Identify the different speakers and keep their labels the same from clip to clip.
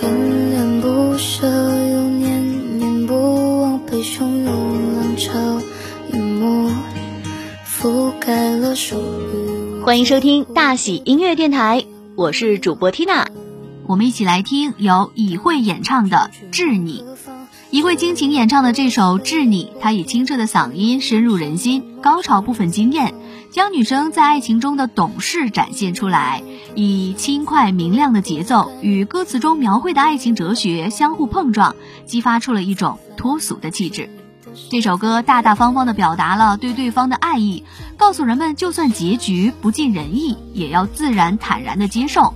Speaker 1: 恋恋不舍，又念念不忘，被汹涌浪潮淹没，覆盖了属于
Speaker 2: 欢迎收听大喜音乐电台，我是主播 Tina，
Speaker 3: 我们一起来听由以慧演唱的《致你》。一慧倾情演唱的这首《致你》，她以清澈的嗓音深入人心，高潮部分惊艳，将女生在爱情中的懂事展现出来，以轻快明亮的节奏与歌词中描绘的爱情哲学相互碰撞，激发出了一种脱俗的气质。这首歌大大方方地表达了对对方的爱意，告诉人们，就算结局不尽人意，也要自然坦然地接受。《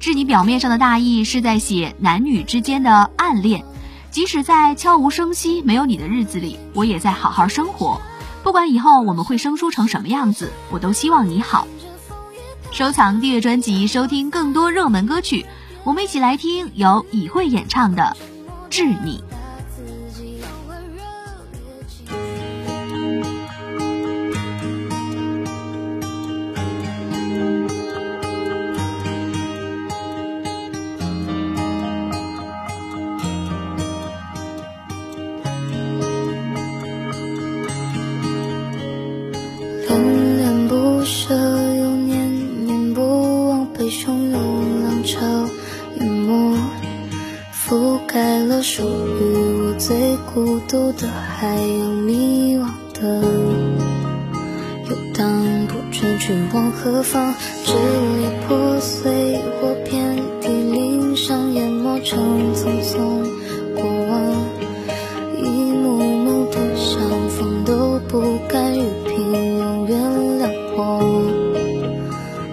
Speaker 3: 致你》表面上的大意是在写男女之间的暗恋。即使在悄无声息、没有你的日子里，我也在好好生活。不管以后我们会生疏成什么样子，我都希望你好。收藏、订阅专辑，收听更多热门歌曲。我们一起来听由以慧演唱的《致你》。
Speaker 1: 孤独的，还有迷惘的，游荡不知去往何方，支离破碎或遍体鳞伤，淹没成匆匆过往，一幕幕的相逢都不甘于平庸原谅我，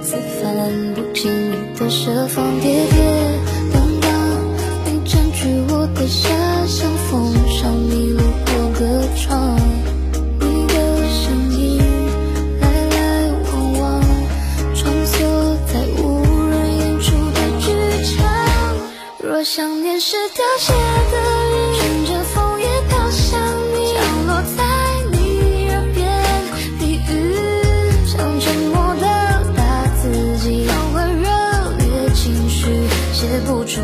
Speaker 1: 此番不经意的设防，跌跌宕宕，你占据我的遐想，凋谢的雨乘着风也飘向你。降落在你耳边低语像沉默的打字机。满怀热烈情绪写不出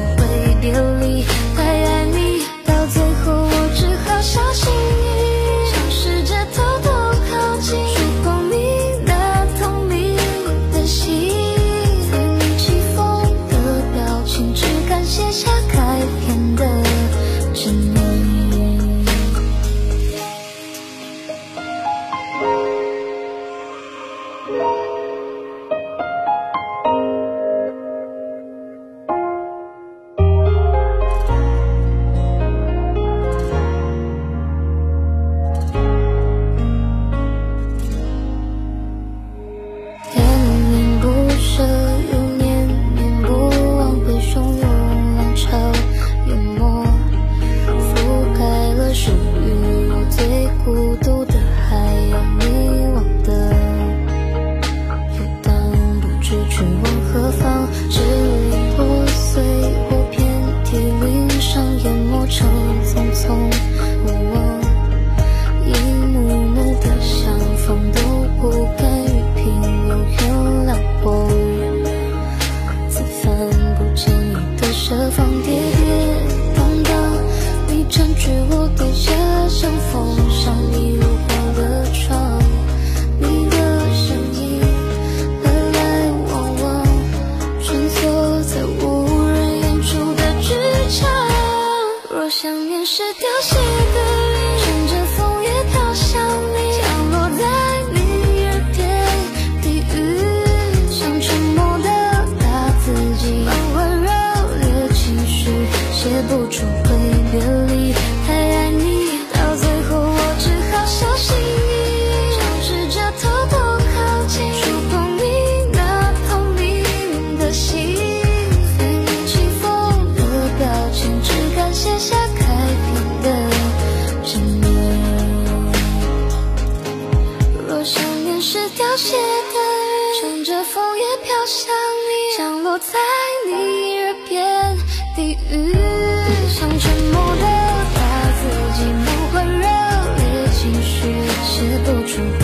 Speaker 1: 若想念是凋谢的云，乘着风也飘向你，降落在你耳边，低语，像沉默的打字机，把温柔烈情绪写不出我，在你耳边，低语，想沉默的打字机，不温热烈情绪写不出。